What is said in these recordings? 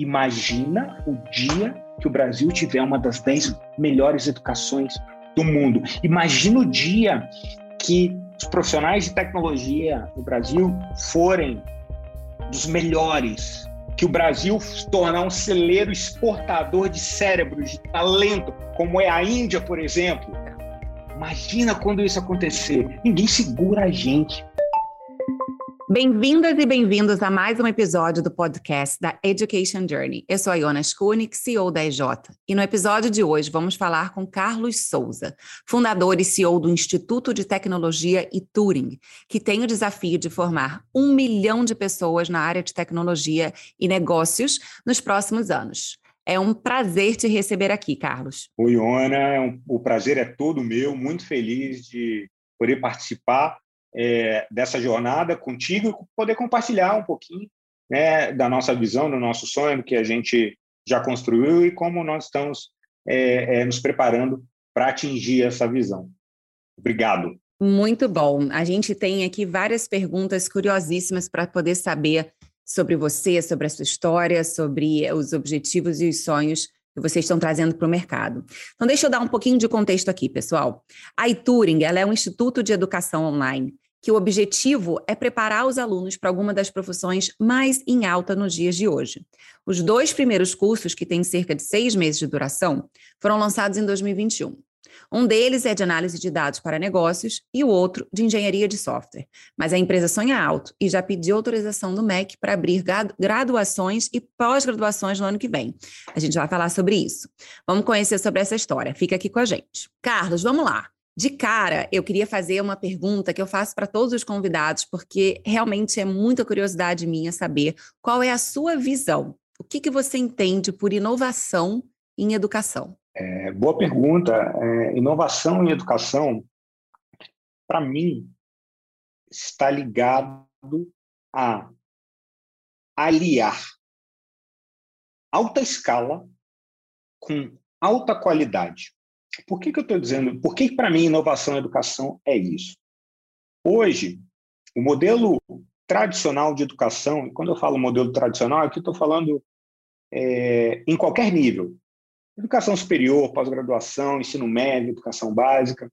Imagina o dia que o Brasil tiver uma das dez melhores educações do mundo. Imagina o dia que os profissionais de tecnologia no Brasil forem dos melhores, que o Brasil se tornar um celeiro exportador de cérebros, de talento, como é a Índia, por exemplo. Imagina quando isso acontecer. Ninguém segura a gente. Bem-vindas e bem-vindos a mais um episódio do podcast da Education Journey. Eu sou a Iona Skunik, CEO da EJ, e no episódio de hoje vamos falar com Carlos Souza, fundador e CEO do Instituto de Tecnologia e Turing, que tem o desafio de formar um milhão de pessoas na área de tecnologia e negócios nos próximos anos. É um prazer te receber aqui, Carlos. Oi, Iona, é o prazer é todo meu, muito feliz de poder participar é, dessa jornada contigo e poder compartilhar um pouquinho né, da nossa visão, do nosso sonho, que a gente já construiu e como nós estamos é, é, nos preparando para atingir essa visão. Obrigado. Muito bom. A gente tem aqui várias perguntas curiosíssimas para poder saber sobre você, sobre a sua história, sobre os objetivos e os sonhos que vocês estão trazendo para o mercado. Então, deixa eu dar um pouquinho de contexto aqui, pessoal. A iTuring ela é um instituto de educação online que o objetivo é preparar os alunos para alguma das profissões mais em alta nos dias de hoje. Os dois primeiros cursos, que têm cerca de seis meses de duração, foram lançados em 2021. Um deles é de análise de dados para negócios e o outro de engenharia de software. Mas a empresa sonha alto e já pediu autorização do MEC para abrir graduações e pós-graduações no ano que vem. A gente vai falar sobre isso. Vamos conhecer sobre essa história. Fica aqui com a gente. Carlos, vamos lá. De cara, eu queria fazer uma pergunta que eu faço para todos os convidados, porque realmente é muita curiosidade minha saber qual é a sua visão. O que, que você entende por inovação em educação? É, boa pergunta. É, inovação em educação, para mim, está ligado a aliar alta escala com alta qualidade. Por que, que eu estou dizendo? Por que, para mim, inovação em educação é isso? Hoje, o modelo tradicional de educação, e quando eu falo modelo tradicional, aqui estou falando é, em qualquer nível: educação superior, pós-graduação, ensino médio, educação básica.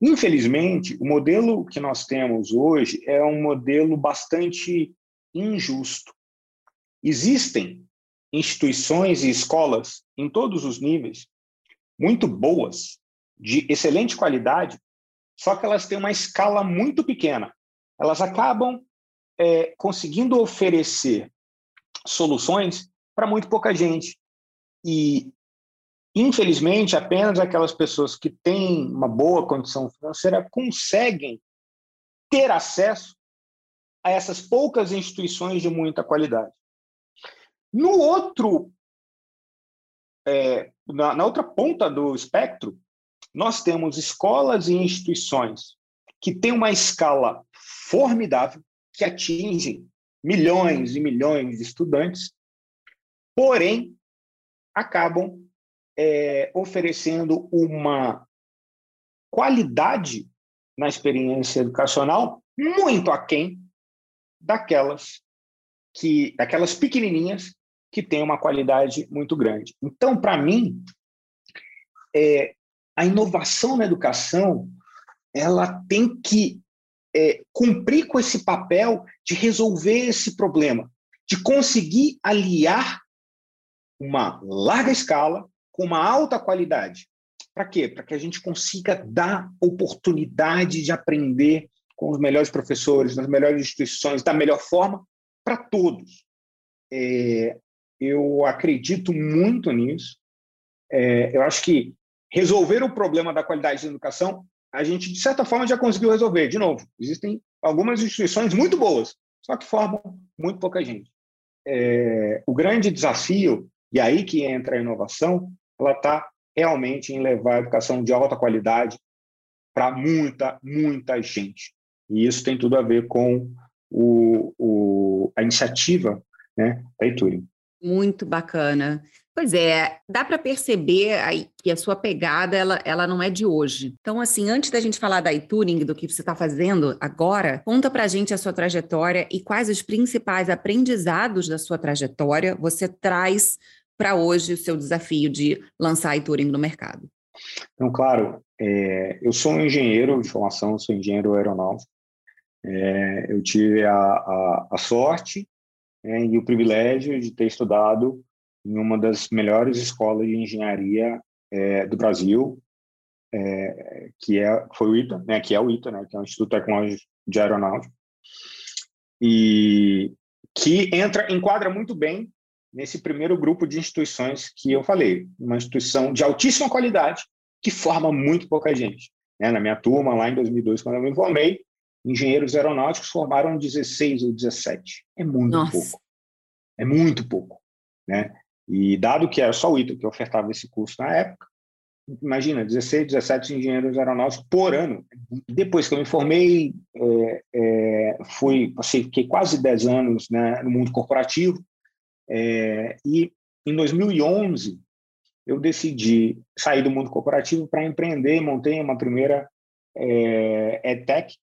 Infelizmente, o modelo que nós temos hoje é um modelo bastante injusto. Existem instituições e escolas em todos os níveis muito boas, de excelente qualidade, só que elas têm uma escala muito pequena. Elas acabam é, conseguindo oferecer soluções para muito pouca gente. E, infelizmente, apenas aquelas pessoas que têm uma boa condição financeira conseguem ter acesso a essas poucas instituições de muita qualidade. No outro é, na, na outra ponta do espectro, nós temos escolas e instituições que têm uma escala formidável, que atingem milhões e milhões de estudantes, porém acabam é, oferecendo uma qualidade na experiência educacional muito aquém daquelas que daquelas pequenininhas que tem uma qualidade muito grande. Então, para mim, é, a inovação na educação ela tem que é, cumprir com esse papel de resolver esse problema, de conseguir aliar uma larga escala com uma alta qualidade. Para quê? Para que a gente consiga dar oportunidade de aprender com os melhores professores, nas melhores instituições, da melhor forma para todos. É, eu acredito muito nisso. É, eu acho que resolver o problema da qualidade da educação, a gente, de certa forma, já conseguiu resolver. De novo, existem algumas instituições muito boas, só que formam muito pouca gente. É, o grande desafio, e aí que entra a inovação, ela está realmente em levar a educação de alta qualidade para muita, muita gente. E isso tem tudo a ver com o, o, a iniciativa né, da Ituring. Muito bacana. Pois é, dá para perceber aí que a sua pegada ela, ela não é de hoje. Então, assim, antes da gente falar da iTuring, do que você está fazendo agora, conta para a gente a sua trajetória e quais os principais aprendizados da sua trajetória você traz para hoje o seu desafio de lançar a iTuring no mercado. Então, claro, é, eu sou um engenheiro de formação, sou engenheiro aeronáutico. É, eu tive a, a, a sorte é, e o privilégio de ter estudado em uma das melhores escolas de engenharia é, do Brasil, é, que é foi o ITA, né, que é o ITA, né, que é o Instituto Tecnológico de Aeronáutica, e que entra enquadra muito bem nesse primeiro grupo de instituições que eu falei, uma instituição de altíssima qualidade que forma muito pouca gente. Né? Na minha turma, lá em 2002, quando eu me formei, engenheiros aeronáuticos formaram 16 ou 17. É muito Nossa. pouco. É muito pouco. Né? E dado que era só o ITA que ofertava esse curso na época, imagina, 16, 17 engenheiros aeronáuticos por ano. Depois que eu me formei, é, é, fui, passei, fiquei quase 10 anos né, no mundo corporativo, é, e em 2011 eu decidi sair do mundo corporativo para empreender, montei uma primeira é, EdTech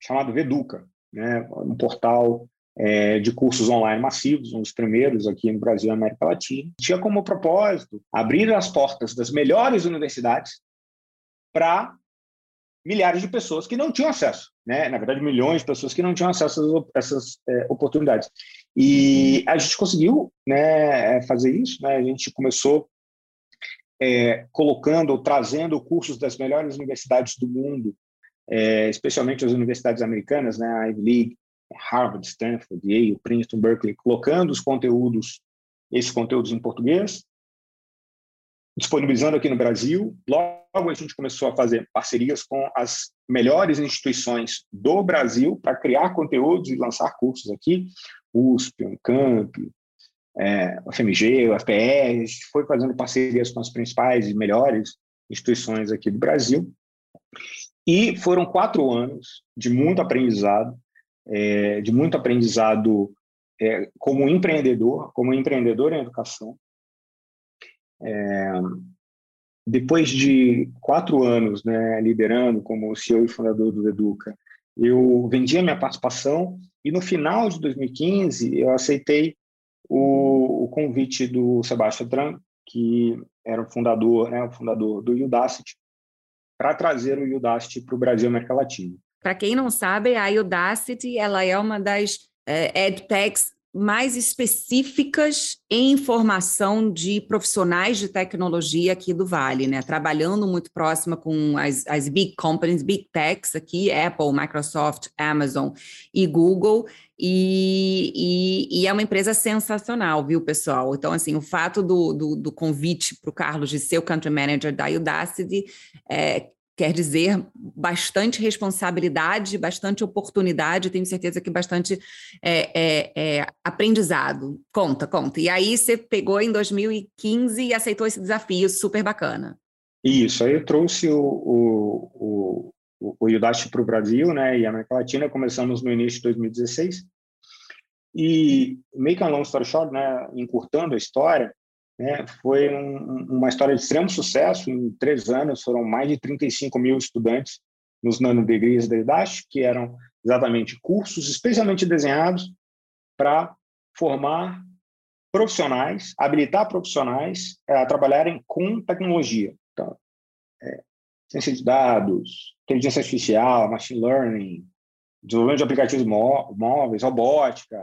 chamado Veduca, né, um portal é, de cursos online massivos, um dos primeiros aqui no Brasil e América Latina. Tinha como propósito abrir as portas das melhores universidades para milhares de pessoas que não tinham acesso, né? Na verdade, milhões de pessoas que não tinham acesso a essas é, oportunidades. E a gente conseguiu, né, fazer isso. Né? A gente começou é, colocando, trazendo cursos das melhores universidades do mundo, é, especialmente as universidades americanas, né? A Ivy League, Harvard, Stanford, Yale, Princeton, Berkeley, colocando os conteúdos, esses conteúdos em português, disponibilizando aqui no Brasil. Logo a gente começou a fazer parcerias com as melhores instituições do Brasil para criar conteúdos e lançar cursos aqui, USP, Unicamp, é, o FMG, a gente foi fazendo parcerias com as principais e melhores instituições aqui do Brasil. E foram quatro anos de muito aprendizado, é, de muito aprendizado é, como empreendedor, como empreendedor em educação. É, depois de quatro anos né, liderando como CEO e fundador do Educa, eu vendi a minha participação e no final de 2015 eu aceitei o, o convite do Sebastian Tran, que era o fundador, né, o fundador do Udacity, para trazer o Udacity para o Brasil e América Latina. Para quem não sabe, a Udacity ela é uma das é, edtechs mais específicas em formação de profissionais de tecnologia aqui do Vale, né? Trabalhando muito próxima com as, as big companies, big techs aqui, Apple, Microsoft, Amazon e Google. E, e, e, é uma empresa sensacional, viu, pessoal? Então, assim, o fato do, do, do convite para o Carlos de ser o country manager da Udacity é, quer dizer bastante responsabilidade, bastante oportunidade, tenho certeza que bastante é, é, é, aprendizado. Conta, conta. E aí você pegou em 2015 e aceitou esse desafio super bacana. Isso, aí eu trouxe o, o, o, o Udacity para o Brasil né, e a América Latina, começamos no início de 2016. E, make a long story short, né, encurtando a história, né, foi um, uma história de extremo sucesso. Em três anos, foram mais de 35 mil estudantes nos nanodegrees da IDASH, que eram exatamente cursos especialmente desenhados para formar profissionais, habilitar profissionais a trabalharem com tecnologia. Então, é, ciência de dados, inteligência artificial, machine learning, desenvolvimento de aplicativos móveis, robótica,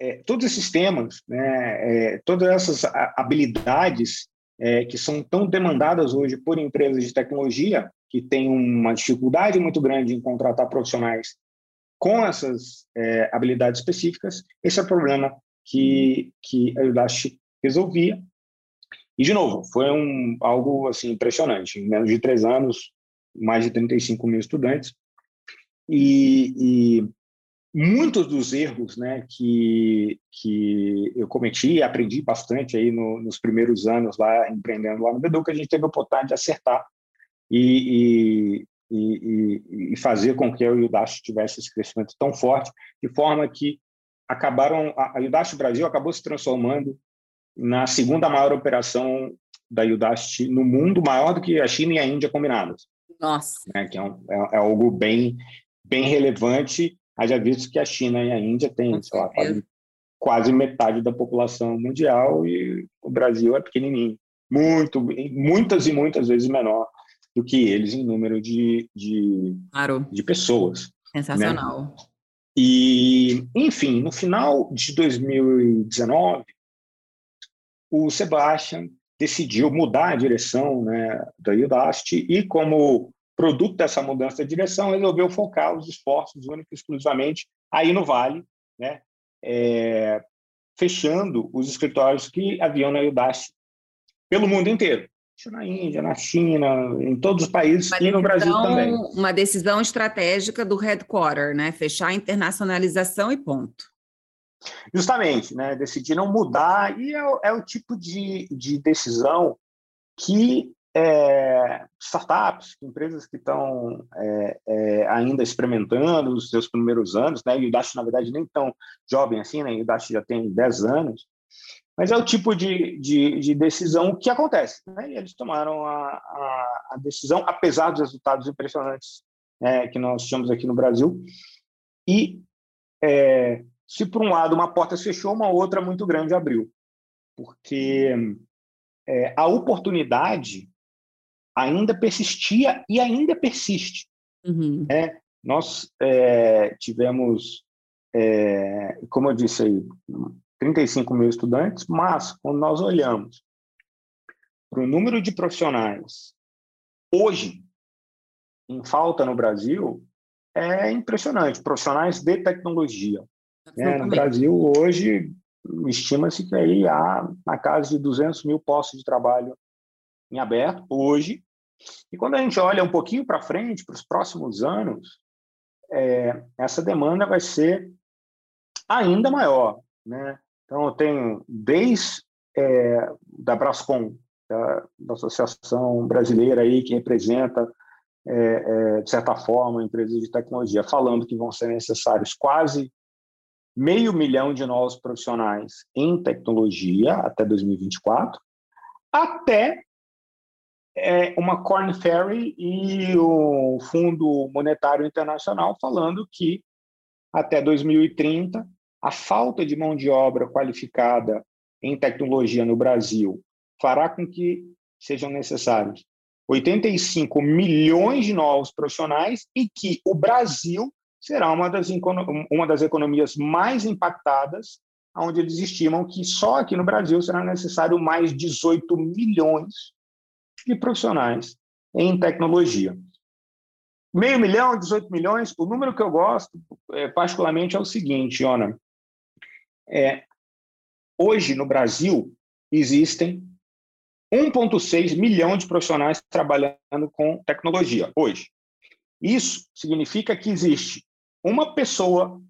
é, todos esses temas, né, é, todas essas habilidades é, que são tão demandadas hoje por empresas de tecnologia, que têm uma dificuldade muito grande em contratar profissionais com essas é, habilidades específicas, esse é o problema que, que a Udacity resolvia. E, de novo, foi um, algo assim, impressionante. Em menos de três anos, mais de 35 mil estudantes. E, e muitos dos erros né, que, que eu cometi e aprendi bastante aí no, nos primeiros anos lá empreendendo lá no Beduca, a gente teve a oportunidade de acertar e, e, e, e fazer com que eu e o Dash tivesse esse crescimento tão forte, de forma que acabaram a Udacity Brasil acabou se transformando na segunda maior operação da Udacity no mundo, maior do que a China e a Índia combinadas. Nossa. Né, que é, um, é, é, algo bem, bem relevante, haja visto que a China e a Índia têm, sei lá, quase, quase metade da população mundial e o Brasil é pequenininho. Muito, muitas e muitas vezes menor do que eles em número de, de, claro. de pessoas. Né? Sensacional. Né? E, enfim, no final de 2019, o Sebastian decidiu mudar a direção né, da Udacity e, como produto dessa mudança de direção, resolveu focar os esforços únicos exclusivamente aí no Vale, né, é, fechando os escritórios que haviam na Udacity pelo mundo inteiro na Índia, na China, em todos os países uma e no Brasil também. Uma decisão estratégica do headquarter, né? Fechar a internacionalização e ponto. Justamente, né? Decidiram mudar e é, é o tipo de, de decisão que é, startups, empresas que estão é, é, ainda experimentando os seus primeiros anos, né? E o Dash, na verdade, nem tão jovem assim, né? E o Dash já tem 10 anos, mas é o tipo de, de, de decisão que acontece. Né? E eles tomaram a, a, a, decisão, apesar dos resultados impressionantes é, que nós tínhamos aqui no Brasil. E é, se por um lado uma porta se fechou, uma outra muito grande abriu. Porque é, a oportunidade ainda persistia e ainda persiste. Uhum. Né? Nós é, tivemos, é, como eu disse aí, 35 mil estudantes, mas quando nós olhamos para o número de profissionais hoje em falta no Brasil, é impressionante. Profissionais de tecnologia. Né? No Brasil, hoje, estima-se que aí há na casa de 200 mil postos de trabalho em aberto, hoje. E quando a gente olha um pouquinho para frente, para os próximos anos, é, essa demanda vai ser ainda maior. Né? Então, eu tenho desde é, da Brascom, da, da, Associação Brasileira aí que representa, é, é, de certa forma, empresas de tecnologia, falando que vão ser necessários quase meio milhão de novos profissionais em tecnologia até 2024, até é, uma Corn Ferry e o Fundo Monetário Internacional falando que até 2030 a falta de mão de obra qualificada em tecnologia no Brasil fará com que sejam necessários 85 milhões de novos profissionais e que o Brasil será uma das, uma das economias mais impactadas, onde eles estimam que só aqui no Brasil será necessário mais 18 milhões de profissionais em tecnologia. Meio milhão, 18 milhões, o número que eu gosto, é, particularmente, é o seguinte, Ona. É, hoje, no Brasil, existem 1,6 milhão de profissionais trabalhando com tecnologia, hoje. Isso significa que existe uma pessoa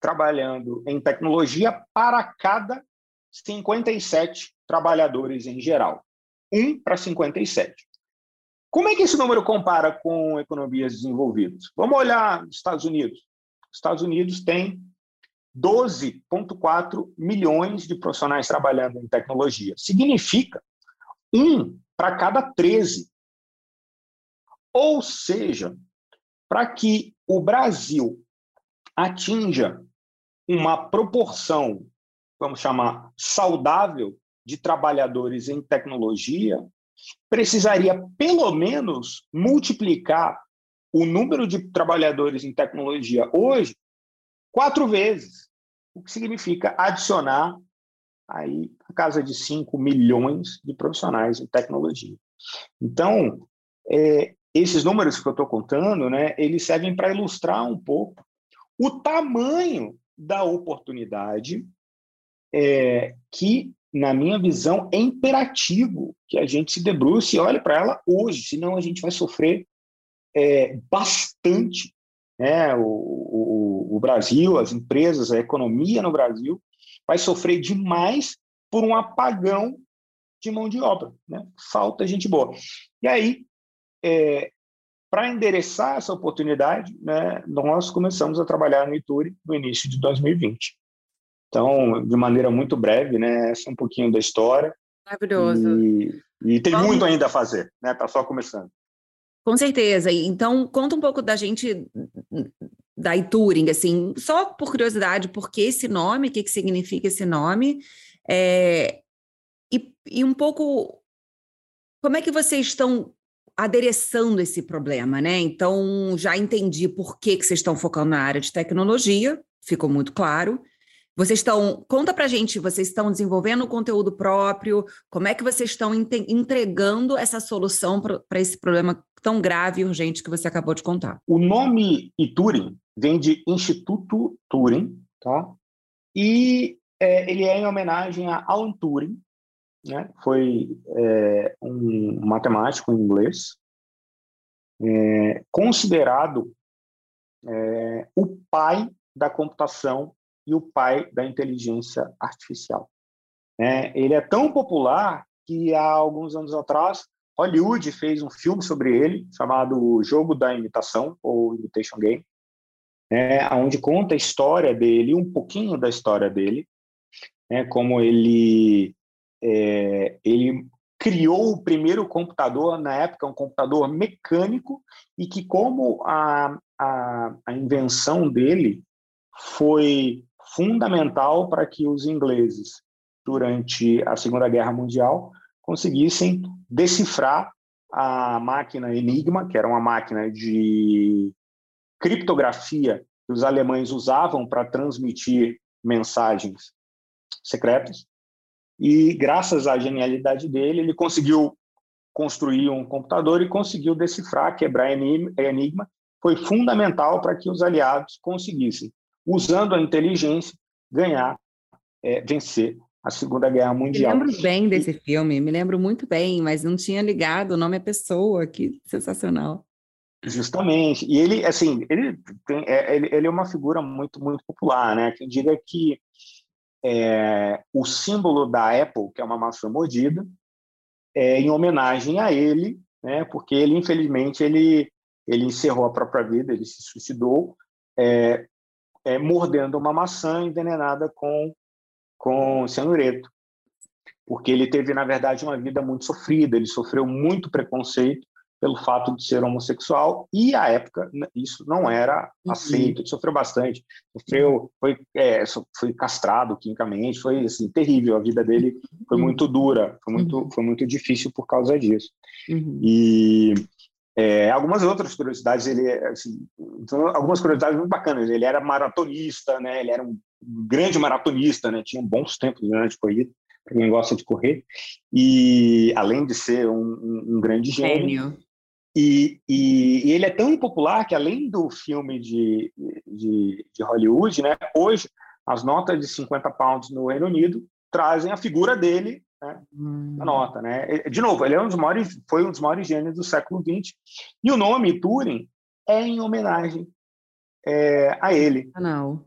trabalhando em tecnologia para cada 57 trabalhadores em geral. 1 para 57. Como é que esse número compara com economias desenvolvidas? Vamos olhar os Estados Unidos. Os Estados Unidos têm 12,4 milhões de profissionais trabalhando em tecnologia. Significa um para cada 13. Ou seja, para que o Brasil atinja uma proporção, vamos chamar, saudável de trabalhadores em tecnologia, precisaria pelo menos multiplicar o número de trabalhadores em tecnologia hoje quatro vezes, o que significa adicionar aí a casa de 5 milhões de profissionais em tecnologia. Então, é, esses números que eu estou contando, né, eles servem para ilustrar um pouco o tamanho da oportunidade é, que, na minha visão, é imperativo que a gente se debruce e olhe para ela hoje, senão a gente vai sofrer é, bastante né, o, o, o Brasil, as empresas, a economia no Brasil vai sofrer demais por um apagão de mão de obra, né? falta gente boa. E aí, é, para endereçar essa oportunidade, né, nós começamos a trabalhar no Ituri no início de 2020. Então, de maneira muito breve, né? Essa é um pouquinho da história. Maravilhoso. E, e tem Vamos... muito ainda a fazer, né? Tá só começando. Com certeza. Então, conta um pouco da gente da Turing, assim, só por curiosidade, por que esse nome, o que, que significa esse nome, é, e, e um pouco como é que vocês estão adereçando esse problema, né? Então, já entendi por que, que vocês estão focando na área de tecnologia, ficou muito claro. Vocês estão, conta pra gente, vocês estão desenvolvendo conteúdo próprio, como é que vocês estão entregando essa solução para esse problema tão grave e urgente que você acabou de contar? O nome Turing vem de Instituto Turing, tá? E é, ele é em homenagem a Alan Turing, né? Foi é, um matemático inglês, é, considerado é, o pai da computação e o pai da inteligência artificial. É, ele é tão popular que há alguns anos atrás Hollywood fez um filme sobre ele chamado Jogo da Imitação ou Imitation Game, é, onde conta a história dele, um pouquinho da história dele, né, como ele é, ele criou o primeiro computador na época um computador mecânico e que como a, a, a invenção dele foi fundamental para que os ingleses, durante a Segunda Guerra Mundial, conseguissem decifrar a máquina Enigma, que era uma máquina de criptografia que os alemães usavam para transmitir mensagens secretas. E, graças à genialidade dele, ele conseguiu construir um computador e conseguiu decifrar, quebrar Enigma. Foi fundamental para que os aliados conseguissem usando a inteligência, ganhar, é, vencer a Segunda Guerra Mundial. Me lembro bem desse e... filme, me lembro muito bem, mas não tinha ligado o nome à pessoa, que sensacional. Justamente, e ele, assim, ele, tem, é, ele, ele, é uma figura muito, muito popular, né? Quem diga que é, o símbolo da Apple, que é uma maçã mordida, é em homenagem a ele, né? Porque ele, infelizmente, ele, ele encerrou a própria vida, ele se suicidou, é, é, mordendo uma maçã envenenada com, com cianureto. Porque ele teve, na verdade, uma vida muito sofrida, ele sofreu muito preconceito pelo fato de ser homossexual e à época isso não era uhum. aceito, ele sofreu bastante, sofreu, foi, é, foi castrado quimicamente, foi assim, terrível, a vida dele foi uhum. muito dura, foi muito, uhum. foi muito difícil por causa disso. Uhum. E é, algumas outras curiosidades, ele assim, então, algumas curiosidades muito bacanas. Ele era maratonista, né? Ele era um grande maratonista, né? Tinha bons tempos durante né, a corrida, para quem gosta de correr. E além de ser um, um, um grande gênio. E, e, e, ele é tão impopular que, além do filme de, de, de Hollywood, né? Hoje, as notas de 50 pounds no Reino Unido trazem a figura dele né, hum. a nota. Né? De novo, ele é um dos maiores, foi um dos maiores gênios do século XX. E o nome Turing é em homenagem é, a ele. Não.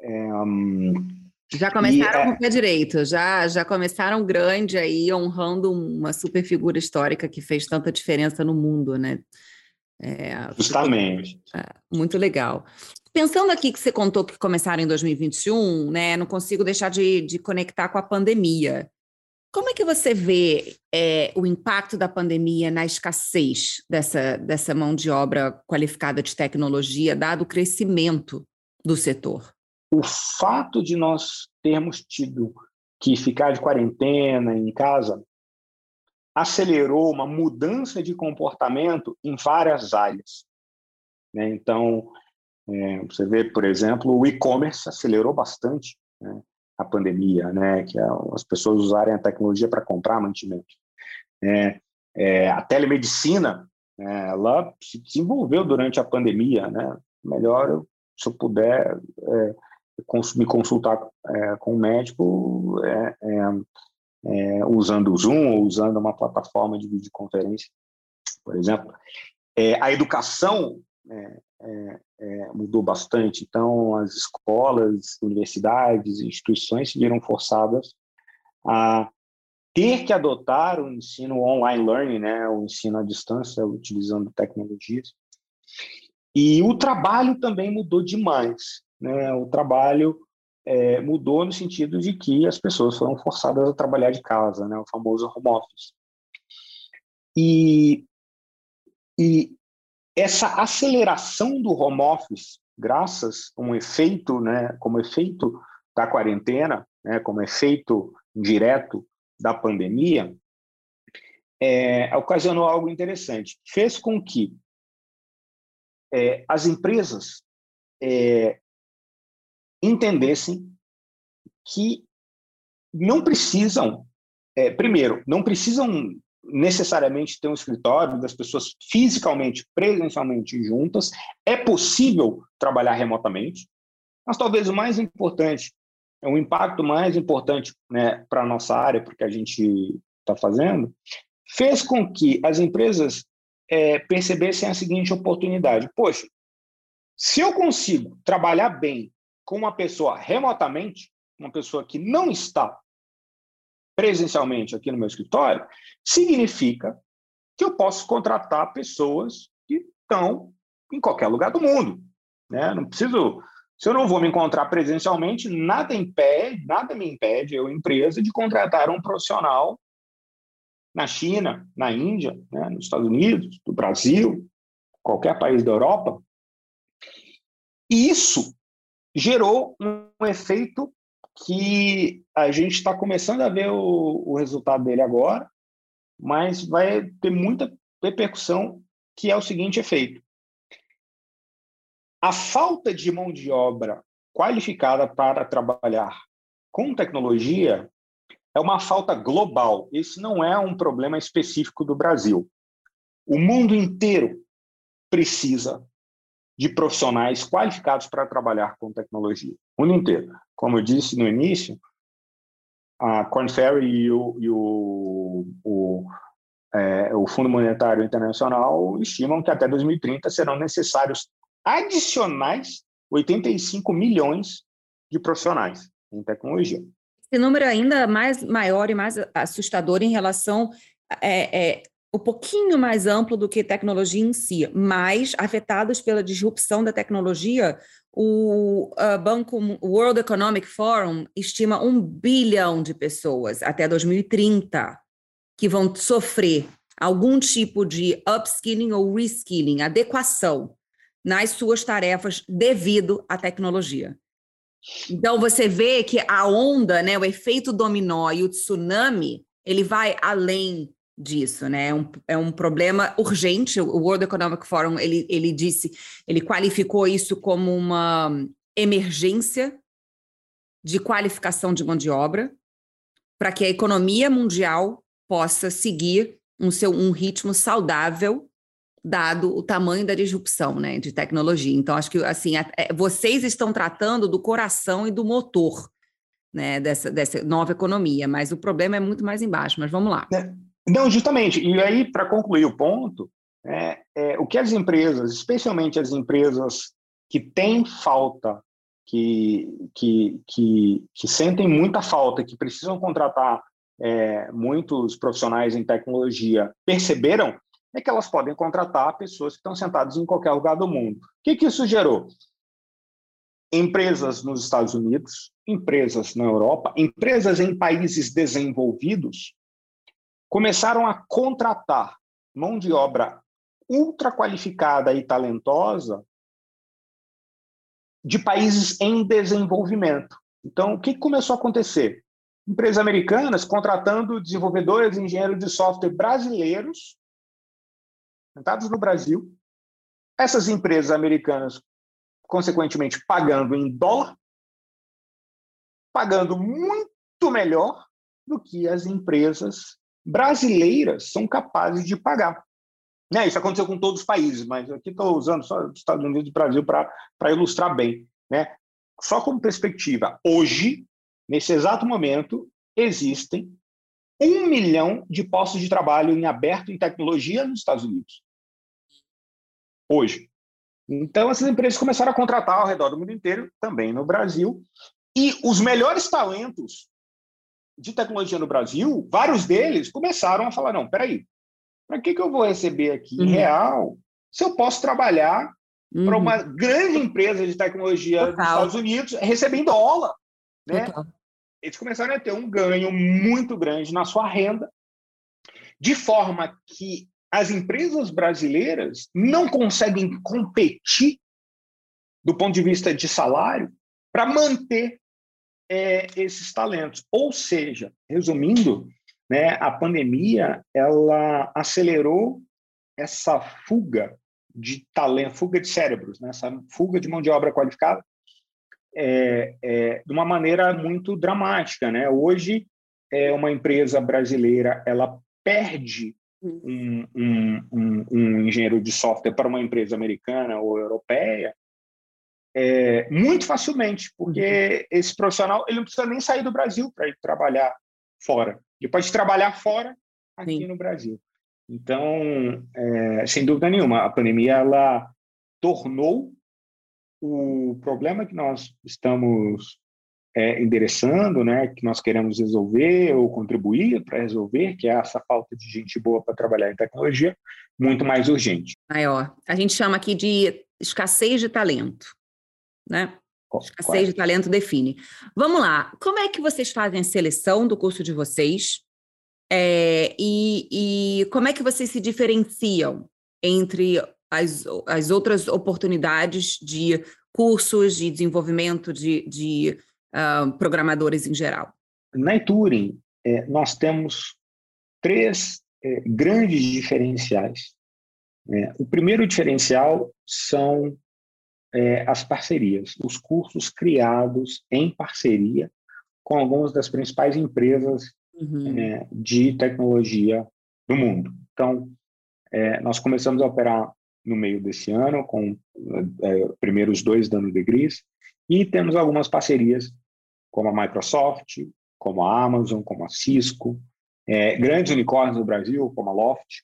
É, um, já começaram e, com o pé direito, já, já começaram grande aí, honrando uma super figura histórica que fez tanta diferença no mundo, né? É, Justamente. É, muito legal. Pensando aqui que você contou que começaram em 2021, né? Não consigo deixar de, de conectar com a pandemia. Como é que você vê é, o impacto da pandemia na escassez dessa, dessa mão de obra qualificada de tecnologia, dado o crescimento do setor? O fato de nós termos tido que ficar de quarentena em casa acelerou uma mudança de comportamento em várias áreas. Né? Então, é, você vê, por exemplo, o e-commerce acelerou bastante. Né? a pandemia, né? Que é as pessoas usarem a tecnologia para comprar mantimento. É, é, a telemedicina, é, ela se desenvolveu durante a pandemia, né? Melhor se eu puder é, me consultar é, com um médico é, usando o Zoom ou usando uma plataforma de videoconferência, por exemplo. a educação é, é, mudou bastante. Então, as escolas, universidades, instituições se viram forçadas a ter que adotar o ensino online learning, né, o ensino à distância, utilizando tecnologias. E o trabalho também mudou demais. Né? O trabalho é, mudou no sentido de que as pessoas foram forçadas a trabalhar de casa, né, o famoso home office. E, e essa aceleração do home office, graças a um efeito, né, como efeito da quarentena, né, como efeito direto da pandemia, é, ocasionou algo interessante. Fez com que é, as empresas é, entendessem que não precisam, é, primeiro, não precisam necessariamente ter um escritório das pessoas fisicamente, presencialmente juntas. É possível trabalhar remotamente, mas talvez o mais importante, é o impacto mais importante né, para a nossa área, porque a gente está fazendo, fez com que as empresas é, percebessem a seguinte oportunidade: poxa, se eu consigo trabalhar bem com uma pessoa remotamente, uma pessoa que não está presencialmente aqui no meu escritório, significa que eu posso contratar pessoas que estão em qualquer lugar do mundo. Né? Não preciso. Se eu não vou me encontrar presencialmente, nada impede, nada me impede, eu, empresa, de contratar um profissional na China, na Índia, né? nos Estados Unidos, no Brasil, qualquer país da Europa. E isso gerou um efeito que a gente está começando a ver o, o resultado dele agora, mas vai ter muita repercussão, que é o seguinte efeito. A falta de mão de obra qualificada para trabalhar com tecnologia é uma falta global. Esse não é um problema específico do Brasil. O mundo inteiro precisa de profissionais qualificados para trabalhar com tecnologia. O mundo inteiro. Como eu disse no início, a Corn Ferry e o, e o, o, é, o Fundo Monetário Internacional estimam que até 2030 serão necessários adicionais 85 milhões de profissionais em tecnologia. Esse número é ainda mais maior e mais assustador em relação é, é, um pouquinho mais amplo do que tecnologia em si, mas afetados pela disrupção da tecnologia, o uh, banco World Economic Forum estima um bilhão de pessoas até 2030 que vão sofrer algum tipo de upskilling ou reskilling, adequação nas suas tarefas devido à tecnologia. Então você vê que a onda, né, o efeito dominó e o tsunami, ele vai além disso, né? É um, é um problema urgente. O World Economic Forum ele, ele disse, ele qualificou isso como uma emergência de qualificação de mão de obra para que a economia mundial possa seguir um seu um ritmo saudável dado o tamanho da disrupção, né, de tecnologia. Então acho que assim, é, vocês estão tratando do coração e do motor, né, dessa, dessa nova economia, mas o problema é muito mais embaixo, mas vamos lá. É. Não, justamente. E aí, para concluir o ponto, é, é, o que as empresas, especialmente as empresas que têm falta, que, que, que, que sentem muita falta, que precisam contratar é, muitos profissionais em tecnologia, perceberam é que elas podem contratar pessoas que estão sentadas em qualquer lugar do mundo. O que, que isso gerou? Empresas nos Estados Unidos, empresas na Europa, empresas em países desenvolvidos começaram a contratar mão de obra ultra qualificada e talentosa de países em desenvolvimento. Então, o que começou a acontecer? Empresas americanas contratando desenvolvedores e engenheiros de software brasileiros, sentados no Brasil. Essas empresas americanas, consequentemente, pagando em dólar, pagando muito melhor do que as empresas brasileiras são capazes de pagar. Né? Isso aconteceu com todos os países, mas aqui estou usando só os Estados Unidos e Brasil para ilustrar bem. Né? Só como perspectiva, hoje, nesse exato momento, existem um milhão de postos de trabalho em aberto em tecnologia nos Estados Unidos. Hoje. Então, essas empresas começaram a contratar ao redor do mundo inteiro, também no Brasil, e os melhores talentos de tecnologia no Brasil, vários deles começaram a falar: não, peraí, para que, que eu vou receber aqui uhum. em real se eu posso trabalhar uhum. para uma grande empresa de tecnologia Total. dos Estados Unidos receber em dólar? né? Eles começaram a ter um ganho muito grande na sua renda, de forma que as empresas brasileiras não conseguem competir do ponto de vista de salário para manter é, esses talentos. Ou seja, resumindo, né, a pandemia ela acelerou essa fuga de talento, fuga de cérebros, né, essa fuga de mão de obra qualificada, é, é, de uma maneira muito dramática. Né? Hoje, é, uma empresa brasileira ela perde um, um, um, um engenheiro de software para uma empresa americana ou europeia é, muito facilmente, porque uhum. esse profissional ele não precisa nem sair do Brasil para ir trabalhar fora. Ele pode trabalhar fora aqui Sim. no Brasil. Então, é, sem dúvida nenhuma, a pandemia ela tornou o problema que nós estamos é, endereçando, né, que nós queremos resolver ou contribuir para resolver, que é essa falta de gente boa para trabalhar em tecnologia, muito mais urgente. Maior. A gente chama aqui de escassez de talento né? Escassez de talento define. Vamos lá, como é que vocês fazem a seleção do curso de vocês? É, e, e, como é que vocês se diferenciam entre as, as outras oportunidades de cursos de desenvolvimento de, de uh, programadores em geral? Na Turing, é, nós temos três é, grandes diferenciais. É, o primeiro diferencial são é, as parcerias, os cursos criados em parceria com algumas das principais empresas uhum. é, de tecnologia do mundo. Então, é, nós começamos a operar no meio desse ano, com é, primeiros dois dando degrees, e temos algumas parcerias como a Microsoft, como a Amazon, como a Cisco, é, grandes unicórnios no Brasil, como a Loft,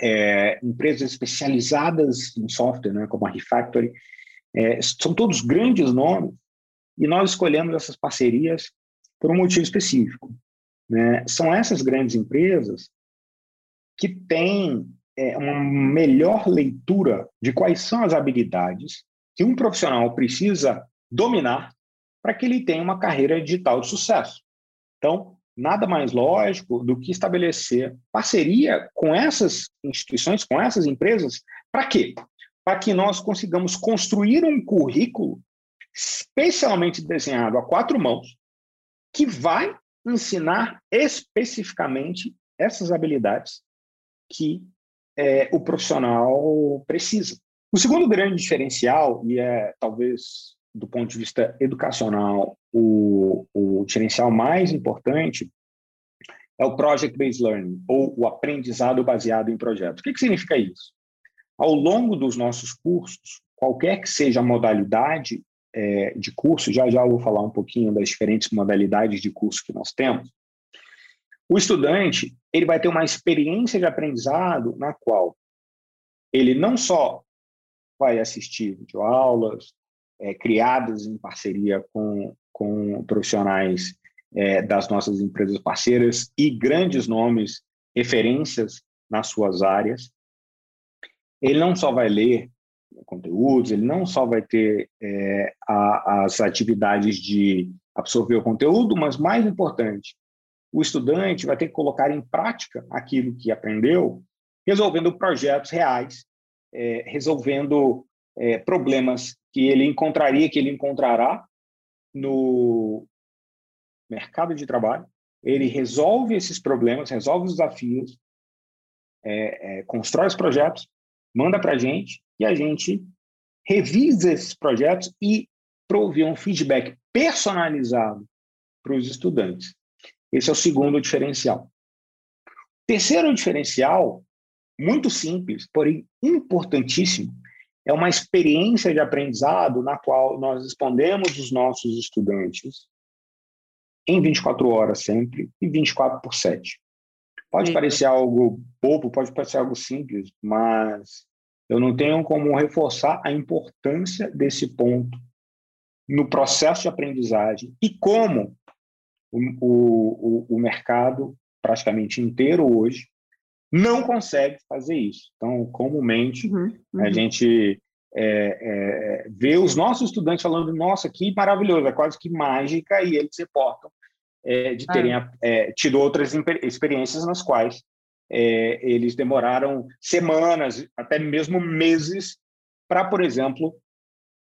é, empresas especializadas em software, né, como a Refactory, é, são todos grandes nomes, e nós escolhemos essas parcerias por um motivo específico. Né? São essas grandes empresas que têm é, uma melhor leitura de quais são as habilidades que um profissional precisa dominar para que ele tenha uma carreira digital de sucesso. Então, nada mais lógico do que estabelecer parceria com essas instituições, com essas empresas, para quê? Para que nós consigamos construir um currículo especialmente desenhado a quatro mãos, que vai ensinar especificamente essas habilidades que é, o profissional precisa. O segundo grande diferencial, e é talvez do ponto de vista educacional, o, o diferencial mais importante é o Project Based Learning, ou o aprendizado baseado em projetos. O que, que significa isso? Ao longo dos nossos cursos, qualquer que seja a modalidade é, de curso, já já eu vou falar um pouquinho das diferentes modalidades de curso que nós temos, o estudante ele vai ter uma experiência de aprendizado na qual ele não só vai assistir videoaulas, é, criadas em parceria com, com profissionais é, das nossas empresas parceiras e grandes nomes, referências nas suas áreas. Ele não só vai ler conteúdos, ele não só vai ter é, a, as atividades de absorver o conteúdo, mas mais importante, o estudante vai ter que colocar em prática aquilo que aprendeu, resolvendo projetos reais, é, resolvendo é, problemas que ele encontraria, que ele encontrará no mercado de trabalho. Ele resolve esses problemas, resolve os desafios, é, é, constrói os projetos, manda para a gente e a gente revisa esses projetos e provê um feedback personalizado para os estudantes. Esse é o segundo diferencial. Terceiro diferencial, muito simples, porém importantíssimo, é uma experiência de aprendizado na qual nós respondemos os nossos estudantes em 24 horas sempre e 24 por 7. Pode Sim. parecer algo bobo, pode parecer algo simples, mas eu não tenho como reforçar a importância desse ponto no processo de aprendizagem e como o, o, o mercado praticamente inteiro hoje não consegue fazer isso. Então, comumente, uhum, uhum. a gente é, é, ver os nossos estudantes falando, nossa, que maravilhoso, é quase que mágica, e eles reportam é, de terem é, tido outras experiências nas quais é, eles demoraram semanas, até mesmo meses, para, por exemplo,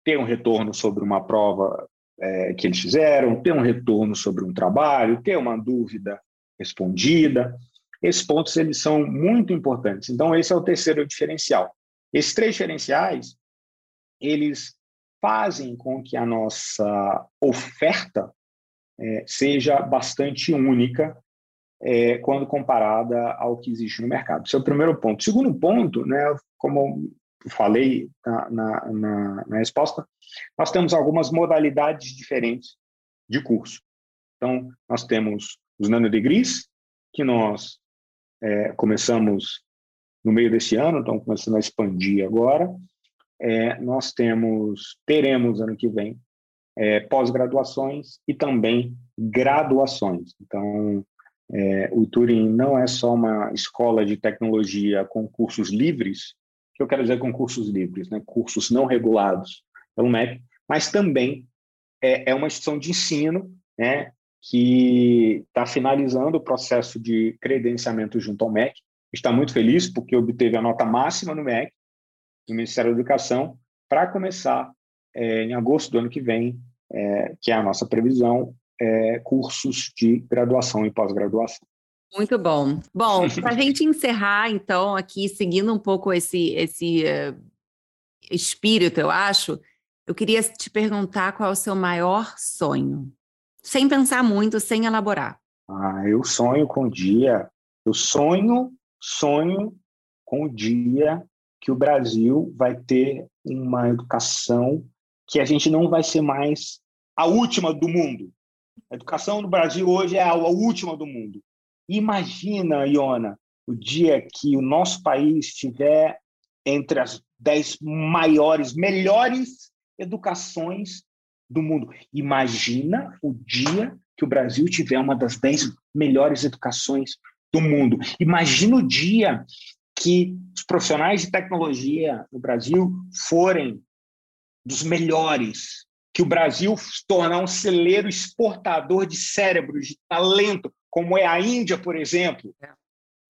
ter um retorno sobre uma prova é, que eles fizeram, ter um retorno sobre um trabalho, ter uma dúvida respondida. Esses pontos eles são muito importantes. Então esse é o terceiro diferencial. Esses três diferenciais eles fazem com que a nossa oferta é, seja bastante única é, quando comparada ao que existe no mercado. Esse é o primeiro ponto. Segundo ponto, né, como falei na, na, na, na resposta, nós temos algumas modalidades diferentes de curso. Então, nós temos os nanodegrees, que nós é, começamos no meio desse ano, estamos começando a expandir agora. É, nós temos, teremos ano que vem, é, pós-graduações e também graduações. Então, é, o Turing não é só uma escola de tecnologia com cursos livres, que eu quero dizer com cursos livres, né? cursos não regulados pelo MEC, mas também é, é uma instituição de ensino né? Que está finalizando o processo de credenciamento junto ao MEC. Está muito feliz porque obteve a nota máxima no MEC, no Ministério da Educação, para começar é, em agosto do ano que vem, é, que é a nossa previsão, é, cursos de graduação e pós-graduação. Muito bom. Bom, para a gente encerrar, então, aqui, seguindo um pouco esse, esse uh, espírito, eu acho, eu queria te perguntar qual é o seu maior sonho, sem pensar muito, sem elaborar. Ah, eu sonho com o dia, eu sonho, sonho com o dia que o Brasil vai ter uma educação que a gente não vai ser mais a última do mundo. A educação no Brasil hoje é a última do mundo. Imagina, Iona, o dia que o nosso país estiver entre as dez maiores, melhores educações do mundo. Imagina o dia que o Brasil tiver uma das dez melhores educações do mundo. Imagina o dia que os profissionais de tecnologia no Brasil forem dos melhores, que o Brasil se tornar um celeiro exportador de cérebros, de talento, como é a Índia, por exemplo. É.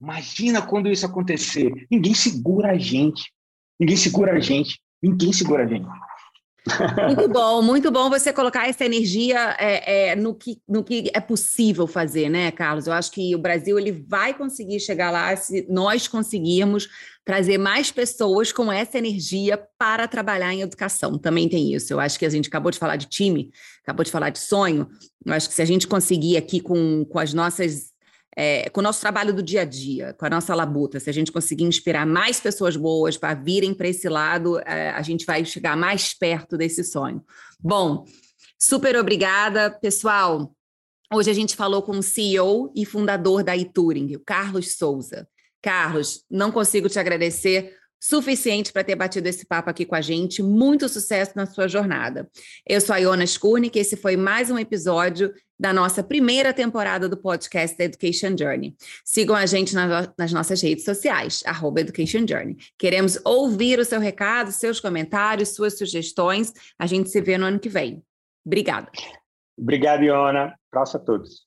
Imagina quando isso acontecer. Ninguém segura a gente. Ninguém segura a gente. Ninguém segura a gente. Muito bom, muito bom você colocar essa energia é, é, no, que, no que é possível fazer, né, Carlos? Eu acho que o Brasil ele vai conseguir chegar lá se nós conseguirmos trazer mais pessoas com essa energia para trabalhar em educação. Também tem isso. Eu acho que a gente acabou de falar de time, acabou de falar de sonho. Eu acho que se a gente conseguir aqui com, com as nossas é, com o nosso trabalho do dia a dia, com a nossa labuta, se a gente conseguir inspirar mais pessoas boas para virem para esse lado, é, a gente vai chegar mais perto desse sonho. Bom, super obrigada, pessoal. Hoje a gente falou com o CEO e fundador da iTuring, o Carlos Souza. Carlos, não consigo te agradecer suficiente para ter batido esse papo aqui com a gente. Muito sucesso na sua jornada. Eu sou a Iona Skurnik, esse foi mais um episódio da nossa primeira temporada do podcast Education Journey. Sigam a gente nas nossas redes sociais, arroba Education Journey. Queremos ouvir o seu recado, seus comentários, suas sugestões. A gente se vê no ano que vem. Obrigada. Obrigado, Iona. Abraço a todos.